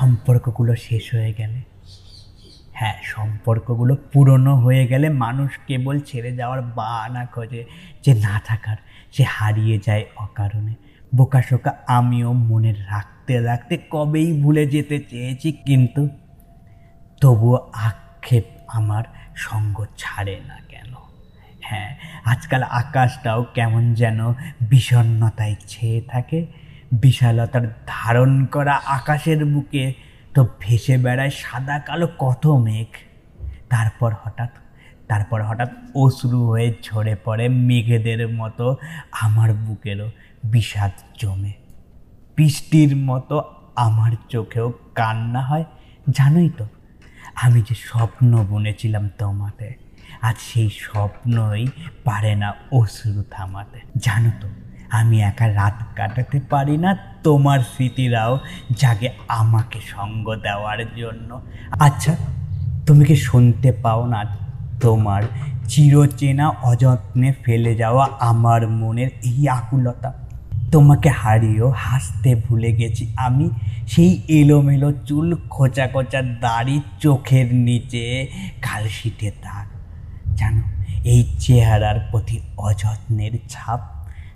সম্পর্কগুলো শেষ হয়ে গেলে। হ্যাঁ সম্পর্কগুলো পুরনো হয়ে গেলে মানুষ কেবল ছেড়ে যাওয়ার বাহানা খোঁজে যে না থাকার, সে হারিয়ে যায় অকারণে। বোকাশোকা আমিও মনে রাখতে রাখতে কবেই ভুলে যেতে চেয়েছি, কিন্তু তবুও আক্ষেপ আমার সঙ্গ ছাড়ে না কেন। হ্যাঁ আজকাল আকাশটাও কেমন যেন বিষণ্ণতায় ছেয়ে থাকে। বিশালতার ধারণ করা আকাশের বুকে তো ভেসে বেড়ায় সাদা কালো কত মেঘ। তারপর হঠাৎ তারপর হঠাৎ অশ্রু হয়ে ঝরে পড়ে মেঘেদের মতো আমার বুকেরও বিষাদ জমে। বৃষ্টির মতো আমার চোখেও কান্না হয়, জানোই তো, আমি যে স্বপ্ন বুনেছিলাম তোমাতে আজ সেই স্বপ্নই পারে না অশ্রু থামাতে, জানো তো। আমি একা রাত কাটাতে পারি না তোমার স্মৃতিরাও জাগে আমাকে সঙ্গ দেওয়ার জন্য। আচ্ছা তুমি কি শুনতে পাও না তোমার চিরচেনা অযত্নে ফেলে যাওয়া আমার মনের এই আকুলতা? তোমাকে হারিয়েও হাসতে ভুলে গেছি আমি সেই এলোমেলো চুল খোঁচা খোঁচা দাড়ি চোখের নিচে কালশিটে দাগ। জানো, এই চেহারার প্রতি অযত্নের ছাপ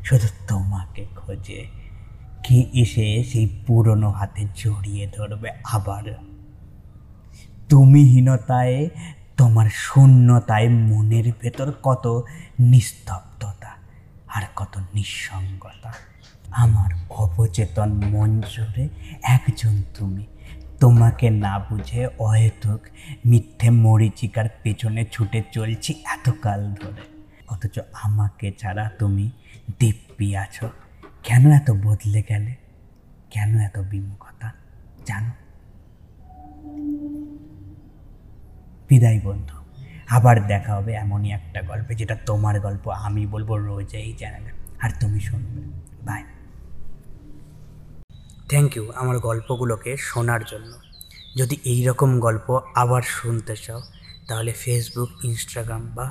শুধু তোমাকে খোঁজে। কে এসে সেই পুরনো হাতে জড়িয়ে ধরবে আবার? তুমিহীনতায় তোমার শূন্যতায় মনের ভেতর কত নিস্তব্ধতা আর কত নিঃসঙ্গতা? আমার অবচেতন মন জুড়ে একজন তুমি। তোমাকে না বুঝে অহেতুক মিথ্যে মরিচিকার পেছনে ছুটে চলছি এতকাল ধরে। অথচ আমাকে ছাড়া তুমি দিব্যি আছো। কেন এত বদলে গেলে? কেন এত বিমুখতা? জানো? বিদায় বন্ধু, আবার দেখা হবে এমনই একটা গল্পে, যেটা তোমার গল্প আমি বলব রোজ এই চ্যানেলে। আর তুমি শুনবে। বাই থ্যাংক ইউ আমার গল্পগুলোকে শোনার জন্য। যদি এই রকম গল্প আবার শুনতে চাও, তাহলে ফেসবুক ইনস্টাগ্রাম বা